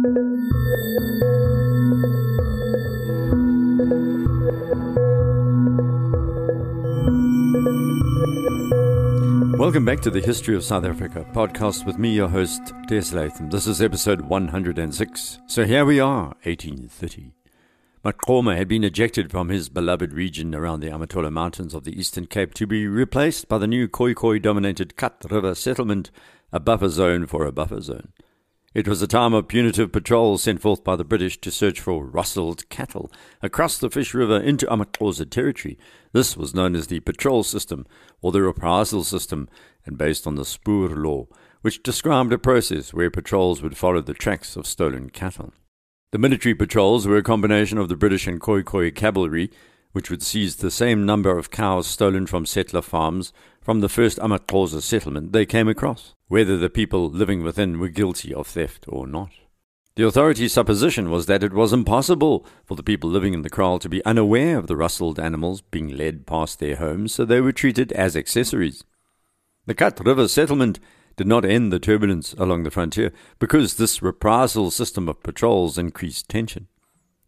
Welcome back to the History of South Africa podcast with me, your host, Des Latham. This is episode 106. So here we are, 1830. Maqoma had been ejected from his beloved region around the Amatola Mountains of the Eastern Cape to be replaced by the new Khoi dominated Kat River settlement, a buffer zone for a buffer zone. It was a time of punitive patrols sent forth by the British to search for rustled cattle across the Fish River into Amaxhosa territory. This was known as the patrol system or the reprisal system and based on the Spoor law, which described a process where patrols would follow the tracks of stolen cattle. The military patrols were a combination of the British and Khoi cavalry, which would seize the same number of cows stolen from settler farms from the first Amaxhosa settlement they came across, whether the people living within were guilty of theft or not. The authorities' supposition was that it was impossible for the people living in the kraal to be unaware of the rustled animals being led past their homes, so they were treated as accessories. The Kat River settlement did not end the turbulence along the frontier because this reprisal system of patrols increased tension.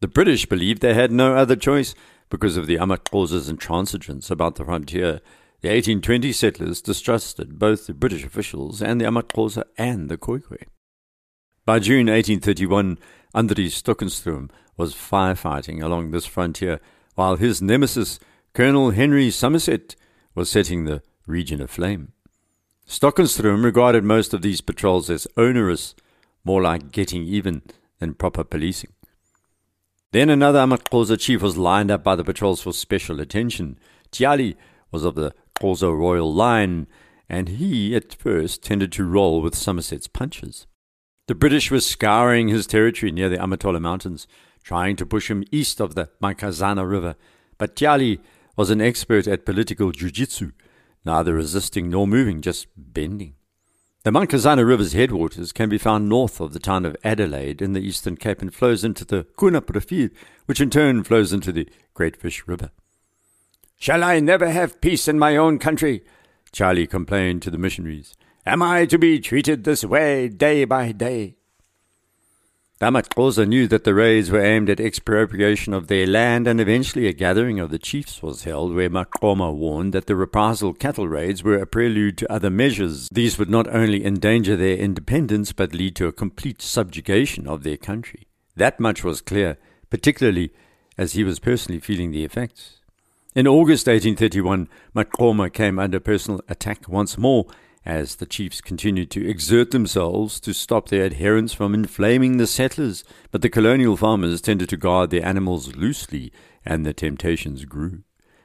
The British believed they had no other choice because of the Amaxhosa's intransigence about the frontier. The 1820 settlers distrusted both the British officials and the Amaxhosa and the Khoikhoi. By June 1831, Andries Stockenstrom was firefighting along this frontier, while his nemesis, Colonel Henry Somerset, was setting the region aflame. Stockenstrom regarded most of these patrols as onerous, more like getting even than proper policing. Then another Amaxhosa chief was lined up by the patrols for special attention. Tiali was of the Xhosa royal line, and he at first tended to roll with Somerset's punches. The British were scouring his territory near the Amatola Mountains, trying to push him east of the Mankazana River, but Tiali was an expert at political jiu-jitsu neither resisting nor moving, just bending. The Mankazana River's headwaters can be found north of the town of Adelaide in the Eastern Cape and flows into the Rivier, which in turn flows into the Great Fish River. Shall I never have peace in my own country? Tiali complained to the missionaries. Am I to be treated this way day by day? Damaxhosa knew that the raids were aimed at expropriation of their land, and eventually a gathering of the chiefs was held where Maqoma warned that the reprisal cattle raids were a prelude to other measures. These would not only endanger their independence, but lead to a complete subjugation of their country. That much was clear, particularly as he was personally feeling the effects. In August 1831, Maqoma came under personal attack once more as the chiefs continued to exert themselves to stop their adherents from inflaming the settlers, but the colonial farmers tended to guard their animals loosely, and the temptations grew.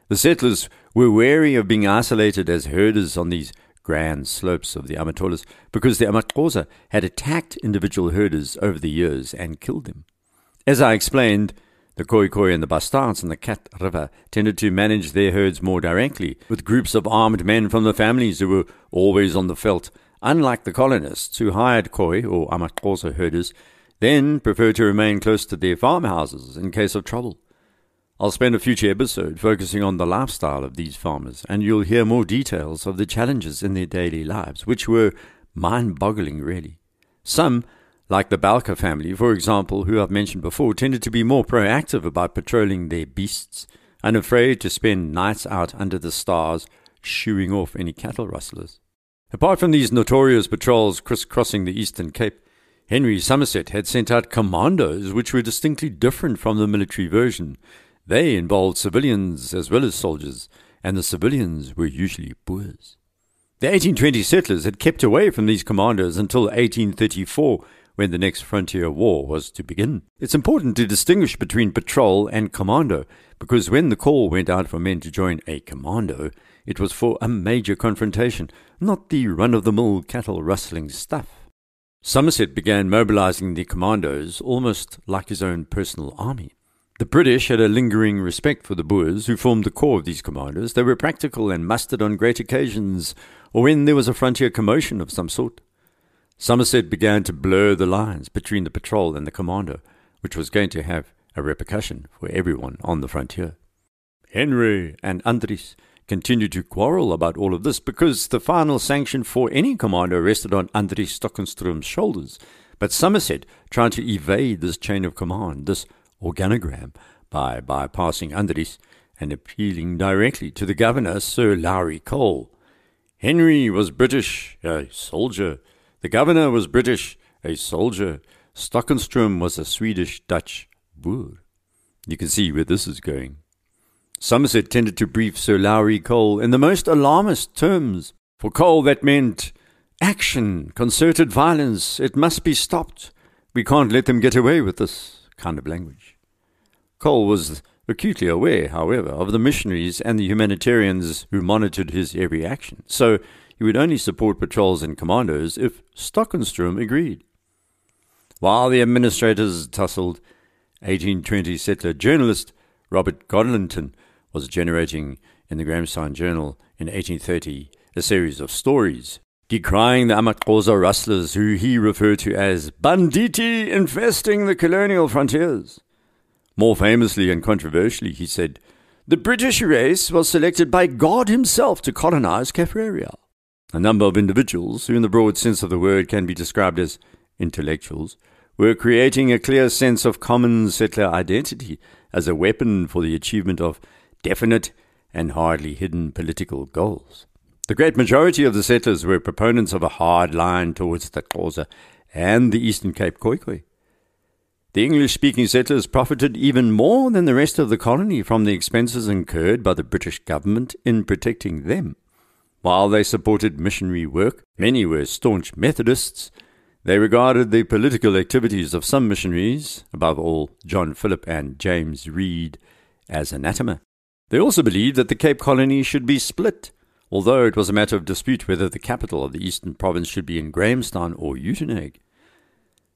The settlers were wary of being isolated as herders on these grand slopes of the Amatolas because the Amaxhosa had attacked individual herders over the years and killed them. As I explained, the Khoikhoi and the Bastards on the Kat River tended to manage their herds more directly, with groups of armed men from the families who were always on the veldt, unlike the colonists who hired Khoi or Amaxhosa herders, then preferred to remain close to their farmhouses in case of trouble. I'll spend a future episode focusing on the lifestyle of these farmers, and you'll hear more details of the challenges in their daily lives, which were mind boggling, really. Some like the Balka family, for example, who I've mentioned before, tended to be more proactive about patrolling their beasts, unafraid to spend nights out under the stars shooing off any cattle rustlers. Apart from these notorious patrols crisscrossing the Eastern Cape, Henry Somerset had sent out commandos which were distinctly different from the military version. They involved civilians as well as soldiers, and the civilians were usually Boers. The 1820 settlers had kept away from these commandos until 1834, when the next frontier war was to begin. It's important to distinguish between patrol and commando, because when the call went out for men to join a commando, it was for a major confrontation, not the run of the mill cattle rustling stuff. Somerset began mobilizing the commandos almost like his own personal army. The British had a lingering respect for the Boers, who formed the core of these commandos. They were practical and mustered on great occasions, or when there was a frontier commotion of some sort. Somerset began to blur the lines between the patrol and the commando, which was going to have a repercussion for everyone on the frontier. Henry and Andries continued to quarrel about all of this because the final sanction for any commando rested on Andries Stockenstrom's shoulders. But Somerset tried to evade this chain of command, this organogram, by bypassing Andries and appealing directly to the governor, Sir Lowry Cole. Henry was British, a soldier. The governor was British, a soldier. Stockenstrom was a Swedish Dutch Boer. You can see where this is going. Somerset tended to brief Sir Lowry Cole in the most alarmist terms. For Cole, that meant action, concerted violence. It must be stopped. We can't let them get away with this kind of language. Cole was acutely aware, however, of the missionaries and the humanitarians who monitored his every action, so he would only support patrols and commandos if Stockenstrom agreed. While the administrators tussled, 1820 settler journalist Robert Godlonton was generating in the Grahamstown Journal in 1830 a series of stories decrying the Amaxhosa rustlers who he referred to as banditti infesting the colonial frontiers. More famously and controversially, he said, the British race was selected by God Himself to colonize Kaffraria. A number of individuals, who in the broad sense of the word can be described as intellectuals, were creating a clear sense of common settler identity as a weapon for the achievement of definite and hardly hidden political goals. The great majority of the settlers were proponents of a hard line towards the Xhosa and the Eastern Cape Khoikhoi. The English speaking settlers profited even more than the rest of the colony from the expenses incurred by the British government in protecting them. While they supported missionary work, many were staunch Methodists. They regarded the political activities of some missionaries, above all John Philip and James Read, as anathema. They also believed that the Cape Colony should be split, although it was a matter of dispute whether the capital of the Eastern Province should be in Grahamstown or Uitenhage.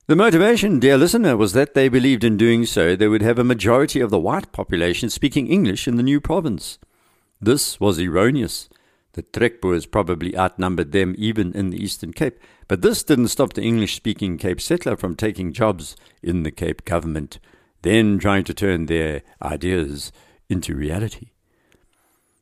The motivation, dear listener, was that they believed in doing so they would have a majority of the white population speaking English in the new province. This was erroneous. The Trekboers probably outnumbered them even in the Eastern Cape, but this didn't stop the English speaking Cape settler from taking jobs in the Cape government, then trying to turn their ideas into reality.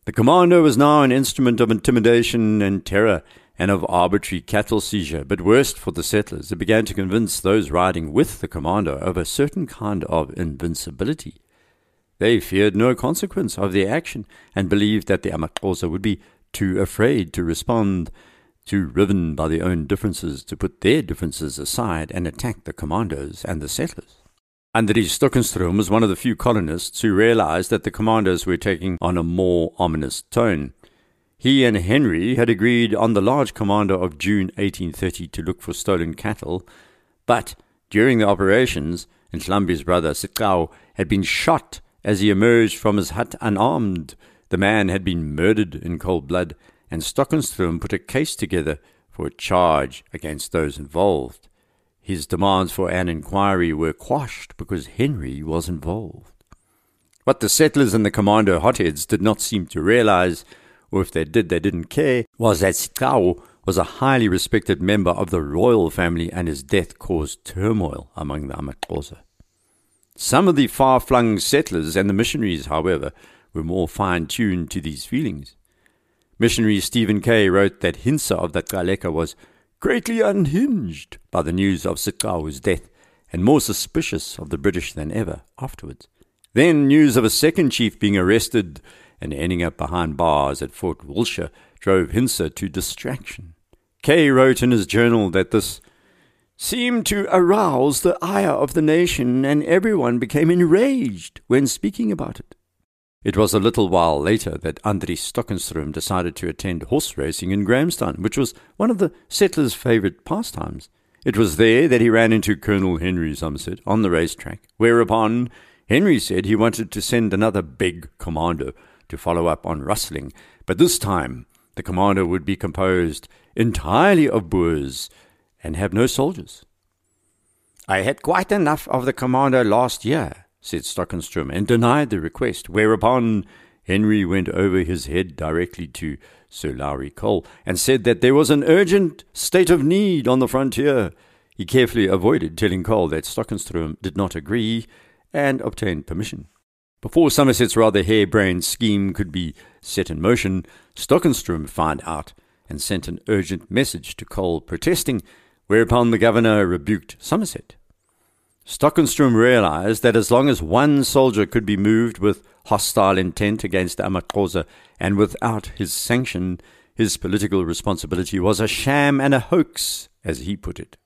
The commando was now an instrument of intimidation and terror and of arbitrary cattle seizure, but worst for the settlers, it began to convince those riding with the commando of a certain kind of invincibility. They feared no consequence of their action and believed that the Amaxhosa would be too afraid to respond, too riven by their own differences to put their differences aside and attack the commandos and the settlers. Andries Stockenstrom was one of the few colonists who realized that the commandos were taking on a more ominous tone. He and Henry had agreed on the large commando of June 1830 to look for stolen cattle, but during the operations, Nhlambi's brother Sikau had been shot as he emerged from his hut unarmed. The man had been murdered in cold blood, and Stockenstrom put a case together for a charge against those involved. His demands for an inquiry were quashed because Henry was involved. What the settlers and the commando hotheads did not seem to realize or if they did, they didn't care, was that Sikau was a highly respected member of the royal family and his death caused turmoil among the Amaxhosa. Some of the far flung settlers and the missionaries, however, were more fine tuned to these feelings. Missionary Stephen Kay wrote that Hintsa of the Galeka was greatly unhinged by the news of Sikau's death and more suspicious of the British than ever afterwards. Then news of a second chief being arrested and ending up behind bars at Fort Willshire drove Hintsa to distraction. Kay wrote in his journal that this seemed to arouse the ire of the nation, and everyone became enraged when speaking about it. It was a little while later that Andries Stockenstrom decided to attend horse racing in Grahamstown, which was one of the settlers' favourite pastimes. It was there that he ran into Colonel Henry Somerset on the racetrack, whereupon Henry said he wanted to send another big commando to follow up on rustling, but this time the commando would be composed entirely of Boers and have no soldiers. I had quite enough of the commando last year, said Stockenstrom, and denied the request, whereupon Henry went over his head directly to Sir Lowry Cole and said that there was an urgent state of need on the frontier. He carefully avoided telling Cole that Stockenstrom did not agree and obtained permission. Before Somerset's rather harebrained scheme could be set in motion, Stockenstrom found out and sent an urgent message to Cole protesting whereupon the governor rebuked Somerset. Stockenstrom realized that as long as one soldier could be moved with hostile intent against Amaxhosa and without his sanction, his political responsibility was a sham and a hoax, as he put it.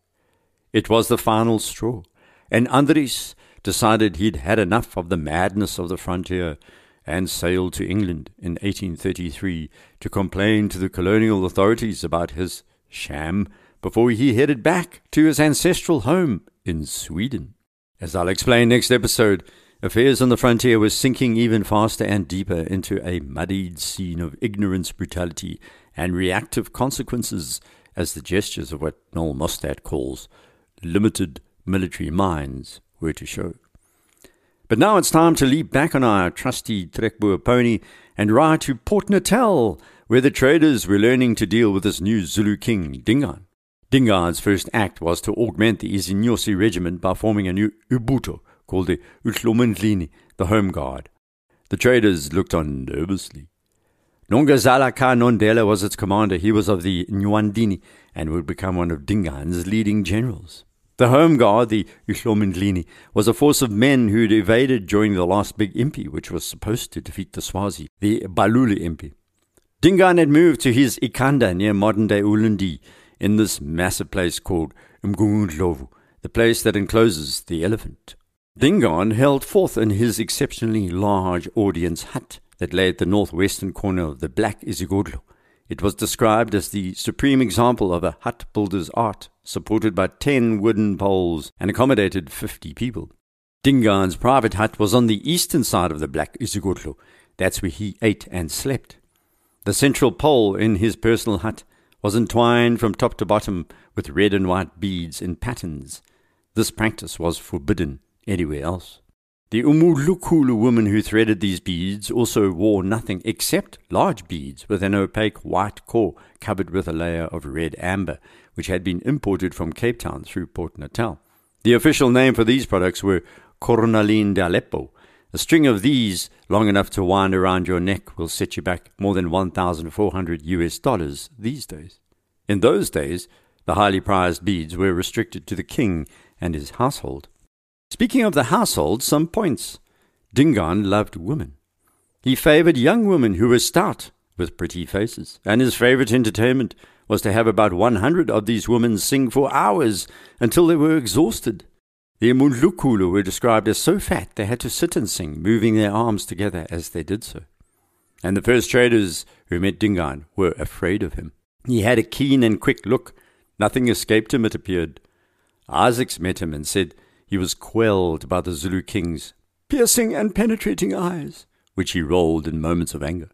It was the final straw, and Andries decided he'd had enough of the madness of the frontier and sailed to England in 1833 to complain to the colonial authorities about his sham before he headed back to his ancestral home in Sweden. As I'll explain next episode, affairs on the frontier were sinking even faster and deeper into a muddied scene of ignorance, brutality, and reactive consequences as the gestures of what Noel Mostert calls limited military minds were to show. But now it's time to leap back on our trusty Trekboer pony and ride to Port Natal, where the traders were learning to deal with this new Zulu king, Dingaan. Dingaan's first act was to augment the Izinyosi regiment by forming a new Ubuto called the Uhlomendlini, the Home Guard. The traders looked on nervously. Nongazala Ka Nondela was its commander. He was of the Nwandini and would become one of Dingaan's leading generals. The Home Guard, the Uhlomendlini, was a force of men who'd evaded during the last big impi, which was supposed to defeat the Swazi, the Balule impi. Dingaan had moved to his Ikanda near modern-day Ulundi, in this massive place called Mgungundlovu, the place that encloses the elephant. Dingaan held forth in his exceptionally large audience hut that lay at the northwestern corner of the Black Isigodlo. It was described as the supreme example of a hut builder's art, supported by ten wooden poles and accommodated fifty people. Dingaan's private hut was on the eastern side of the Black Isigodlo. That's where he ate and slept. The central pole in his personal hut was entwined from top to bottom with red and white beads in patterns. This practice was forbidden anywhere else. The Umulukulu woman who threaded these beads also wore nothing except large beads with an opaque white core covered with a layer of red amber, which had been imported from Cape Town through Port Natal. The official name for these products were Cornaline d'Aleppo. A string of these, long enough to wind around your neck, will set you back more than 1,400 US dollars these days. In those days, the highly prized beads were restricted to the king and his household. Speaking of the household, some points. Dingaan loved women. He favored young women who were stout, with pretty faces, and his favorite entertainment was to have about 100 of these women sing for hours until they were exhausted. The Mundlukulu were described as so fat they had to sit and sing, moving their arms together as they did so. And the first traders who met Dingaan were afraid of him. He had a keen and quick look. Nothing escaped him, it appeared. Isaacs met him and said he was quelled by the Zulu king's piercing and penetrating eyes, which he rolled in moments of anger.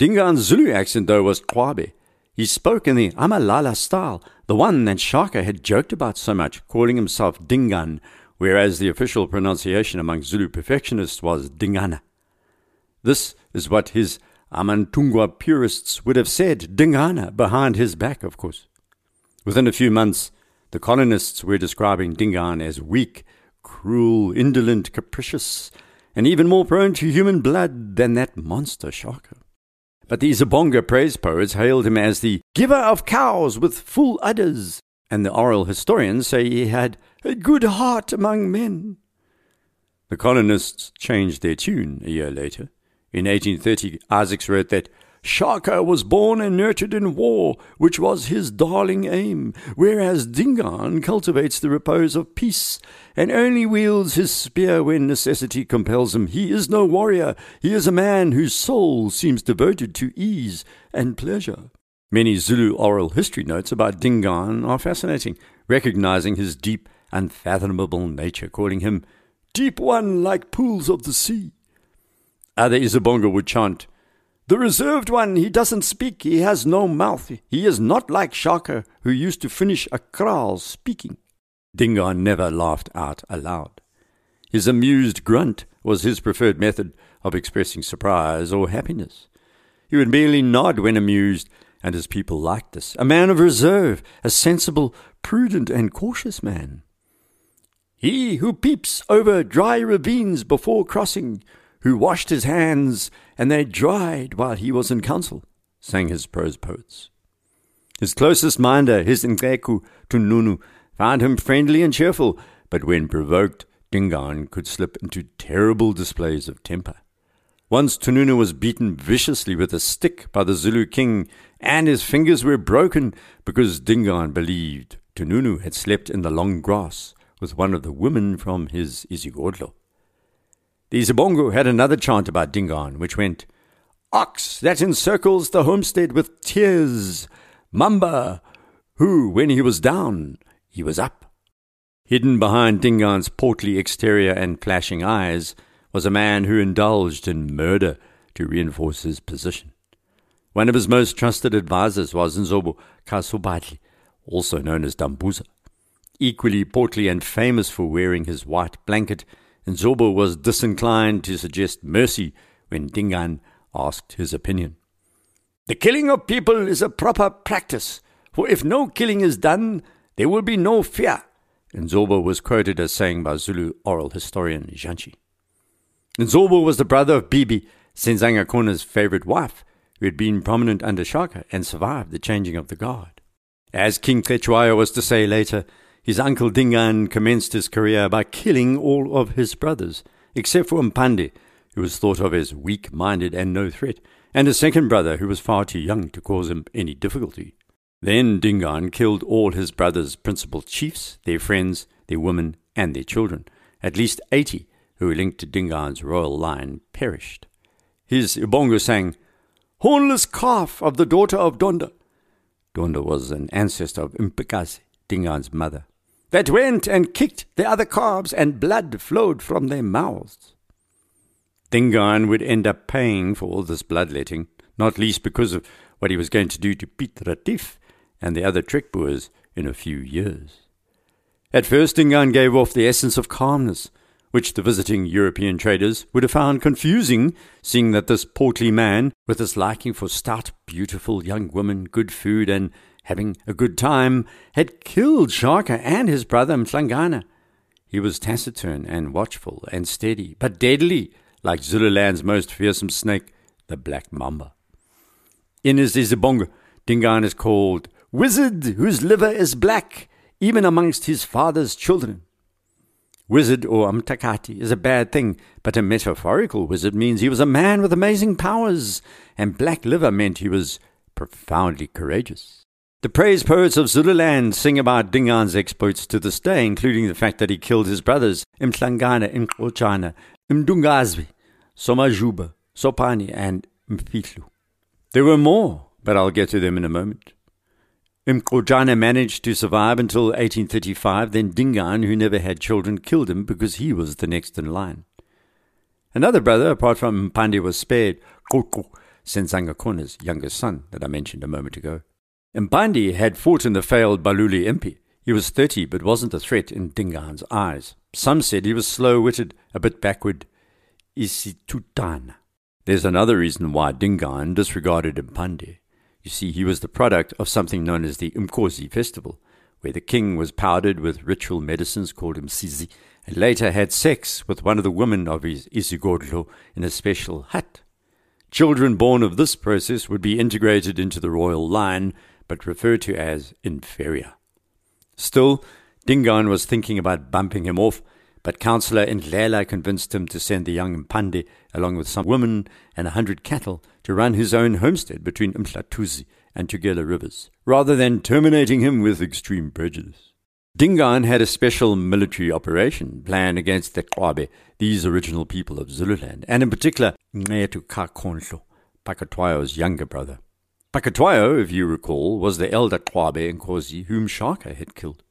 Dingaan's Zulu accent, though, was Kwabe. He spoke in the Amalala style, the one that Shaka had joked about so much, calling himself Dingaan, whereas the official pronunciation among Zulu perfectionists was Dingana. This is what his Amantungwa purists would have said Dingana behind his back, of course. Within a few months, the colonists were describing Dingaan as weak, cruel, indolent, capricious, and even more prone to human blood than that monster Shaka. But the Zabonga praise poets hailed him as the giver of cows with full udders, and the oral historians say he had a good heart among men. The colonists changed their tune a year later. In 1830, Isaacs wrote that Shaka was born and nurtured in war, which was his darling aim, whereas Dingaan cultivates the repose of peace, and only wields his spear when necessity compels him. He is no warrior, he is a man whose soul seems devoted to ease and pleasure. Many Zulu oral history notes about Dingaan are fascinating, recognizing his deep, unfathomable nature, calling him deep one like pools of the sea. Other Isabonga would chant, The reserved one, he doesn't speak, he has no mouth. He is not like Shaka, who used to finish a kraal speaking. Dingaan never laughed out aloud. His amused grunt was his preferred method of expressing surprise or happiness. He would merely nod when amused, and his people liked this. A man of reserve, a sensible, prudent, and cautious man. He who peeps over dry ravines before crossing, who washed his hands, and they dried while he was in council, sang his prose poets. His closest minder, his Ngeku Tununu, found him friendly and cheerful, but when provoked, Dingaan could slip into terrible displays of temper. Once Tununu was beaten viciously with a stick by the Zulu king, and his fingers were broken because Dingaan believed Tununu had slept in the long grass with one of the women from his isigodlo. The Isibongo had another chant about Dingaan, which went, Ox that encircles the homestead with tears, Mamba, who, when he was down, he was up. Hidden behind Dingaan's portly exterior and flashing eyes, was a man who indulged in murder to reinforce his position. One of his most trusted advisers was Nzobo Kasubatli, also known as Dambuza. Equally portly and famous for wearing his white blanket, Nzobo was disinclined to suggest mercy when Dingaan asked his opinion. The killing of people is a proper practice, for if no killing is done, there will be no fear, Nzobo was quoted as saying by Zulu oral historian Janchi. Nzobo was the brother of Bibi, Senzangakona's favorite wife, who had been prominent under Shaka and survived the changing of the guard. As King Cetshwayo was to say later, his uncle Dingaan commenced his career by killing all of his brothers, except for Mpande, who was thought of as weak minded and no threat, and a second brother who was far too young to cause him any difficulty. Then Dingaan killed all his brothers' principal chiefs, their friends, their women, and their children, at least eighty, who were linked to Dingaan's royal line, perished. His Ibongo sang, Hornless calf of the daughter of Donda. Donda was an ancestor of Mpikazi, Dingaan's mother, that went and kicked the other calves, and blood flowed from their mouths. Dingaan would end up paying for all this bloodletting, not least because of what he was going to do to Piet Retief and the other Trekboers in a few years. At first, Dingaan gave off the essence of calmness, which the visiting European traders would have found confusing, seeing that this portly man, with his liking for stout, beautiful young women, good food, and having a good time, had killed Shaka and his brother Mhlangana. He was taciturn and watchful and steady, but deadly, like Zululand's most fearsome snake, the black mamba. In his Isibonga, Dingaan is called Wizard whose liver is black, even amongst his father's children. Wizard or Umtakati is a bad thing, but a metaphorical wizard means he was a man with amazing powers, and black liver meant he was profoundly courageous. The praise poets of Zululand sing about Dingaan's exploits to this day, including the fact that he killed his brothers Mhlangana, Mqochana, Mdungazwi, Somajuba, Sopani, and Mfitlu. There were more, but I'll get to them in a moment. Mqojana managed to survive until 1835, then Dingaan, who never had children, killed him because he was the next in line. Another brother, apart from Mpande, was spared, Koko, Senzangakona's youngest son that I mentioned a moment ago. Mpande had fought in the failed Baluli Impi. He was 30 but wasn't a threat in Dingaan's eyes. Some said he was slow-witted, a bit backward, isitutana. There's another reason why Dingaan disregarded Mpande. You see, he was the product of something known as the Umkosi festival, where the king was powdered with ritual medicines called Umsizi, and later had sex with one of the women of his isigodlo in a special hut. Children born of this process would be integrated into the royal line, but referred to as inferior. Still, Dingaan was thinking about bumping him off, but Councillor Ndlela convinced him to send the young Mpande, along with some women and a hundred cattle, to run his own homestead between Mhlatuzi and Tugela rivers, rather than terminating him with extreme prejudice. Dingaan had a special military operation planned against the Kwabe, these original people of Zululand, and in particular Nqetu Kakonhlo, Pakatwayo's younger brother. Pakatwayo, if you recall, was the elder Kwabe and Nkosi whom Shaka had killed.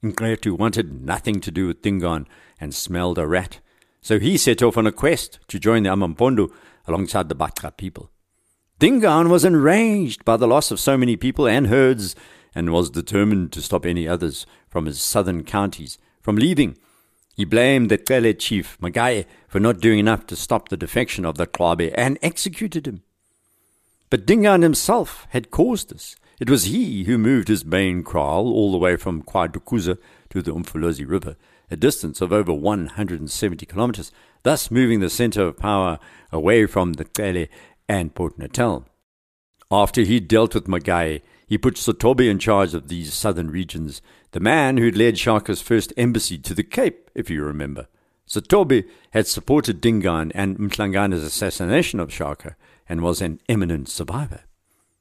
Nqetu wanted nothing to do with Dingaan and smelled a rat, so he set off on a quest to join the Amampondo alongside the Batra people. Dingaan was enraged by the loss of so many people and herds and was determined to stop any others from his southern counties from leaving. He blamed the Cele chief, Magaye, for not doing enough to stop the defection of the Kwabe and executed him. But Dingaan himself had caused this. It was he who moved his main kraal all the way from KwaDukuza to the Umfolozi River, a distance of over 170 kilometers, thus moving the center of power away from the Cele and Port Natal. After he dealt with Magaye, He put Sotobe in charge of these southern regions, the man who'd led Shaka's first embassy to the Cape, if you remember. Sotobe had supported Dingaan and Mhlangana's assassination of Shaka and was an eminent survivor.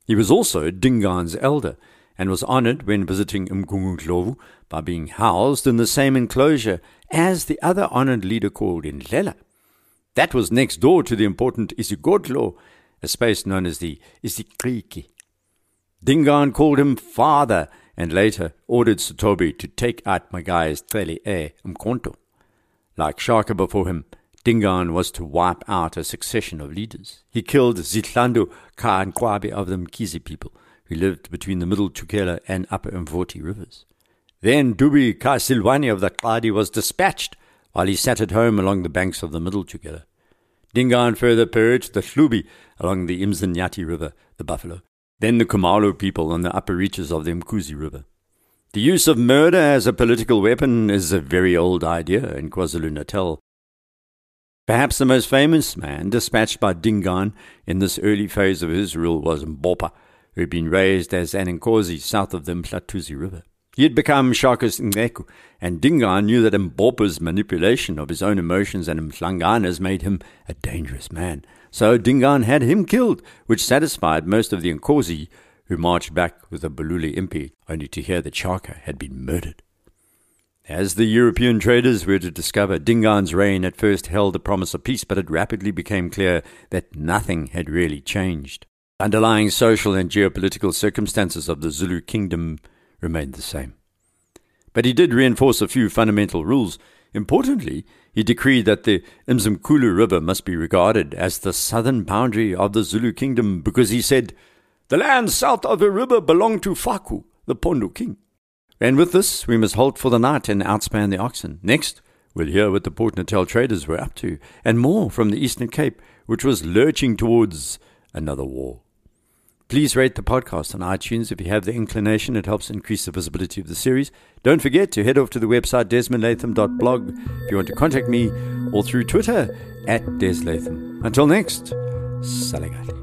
He was also Dingaan's elder and was honored when visiting Umgungundlovu by being housed in the same enclosure as the other honored leader called Ndlela. That was next door to the important Isigodlo, a space known as the Isikriki. Dingaan called him father and later ordered Sotobe to take out Magai's Trele E Mkonto. Like Shaka before him, Dingaan was to wipe out a succession of leaders. He killed Zitlando Ka Nkwabi of the Mkhize people, who lived between the middle Tukela and upper Mvoti rivers. Then Dubi Ka Silwani of the Qadi was dispatched while he sat at home along the banks of the middle Tukela. Dingaan further purged the Hlubi along the Imzinyati River, the buffalo, then the Khumalo people on the upper reaches of the Mkuzi River. The use of murder as a political weapon is a very old idea in KwaZulu Natal. Perhaps the most famous man dispatched by Dingaan in this early phase of his rule was Mbopa, who had been raised as an Inkosi south of the Mhlathuze River. He had become Shaka's Ngeku, and Dingaan knew that Mbopa's manipulation of his own emotions and Mhlangana's made him a dangerous man. So Dingaan had him killed, which satisfied most of the Nkosi, who marched back with the Baluli impi, only to hear that Shaka had been murdered. As the European traders were to discover, Dingaan's reign at first held the promise of peace, but it rapidly became clear that nothing had really changed. Underlying social and geopolitical circumstances of the Zulu kingdom remained the same. But he did reinforce a few fundamental rules. Importantly, he decreed that the Mzimkhulu River must be regarded as the southern boundary of the Zulu kingdom because he said, The land south of the river belonged to Faku, the Pondu king. And with this, we must halt for the night and outspan the oxen. Next, we'll hear what the Port Natal traders were up to, and more from the Eastern Cape, which was lurching towards another war. Please rate the podcast on iTunes if you have the inclination. It helps increase the visibility of the series. Don't forget to head off to the website desmondlatham.blog if you want to contact me or through Twitter at deslatham. Until next, Salagati.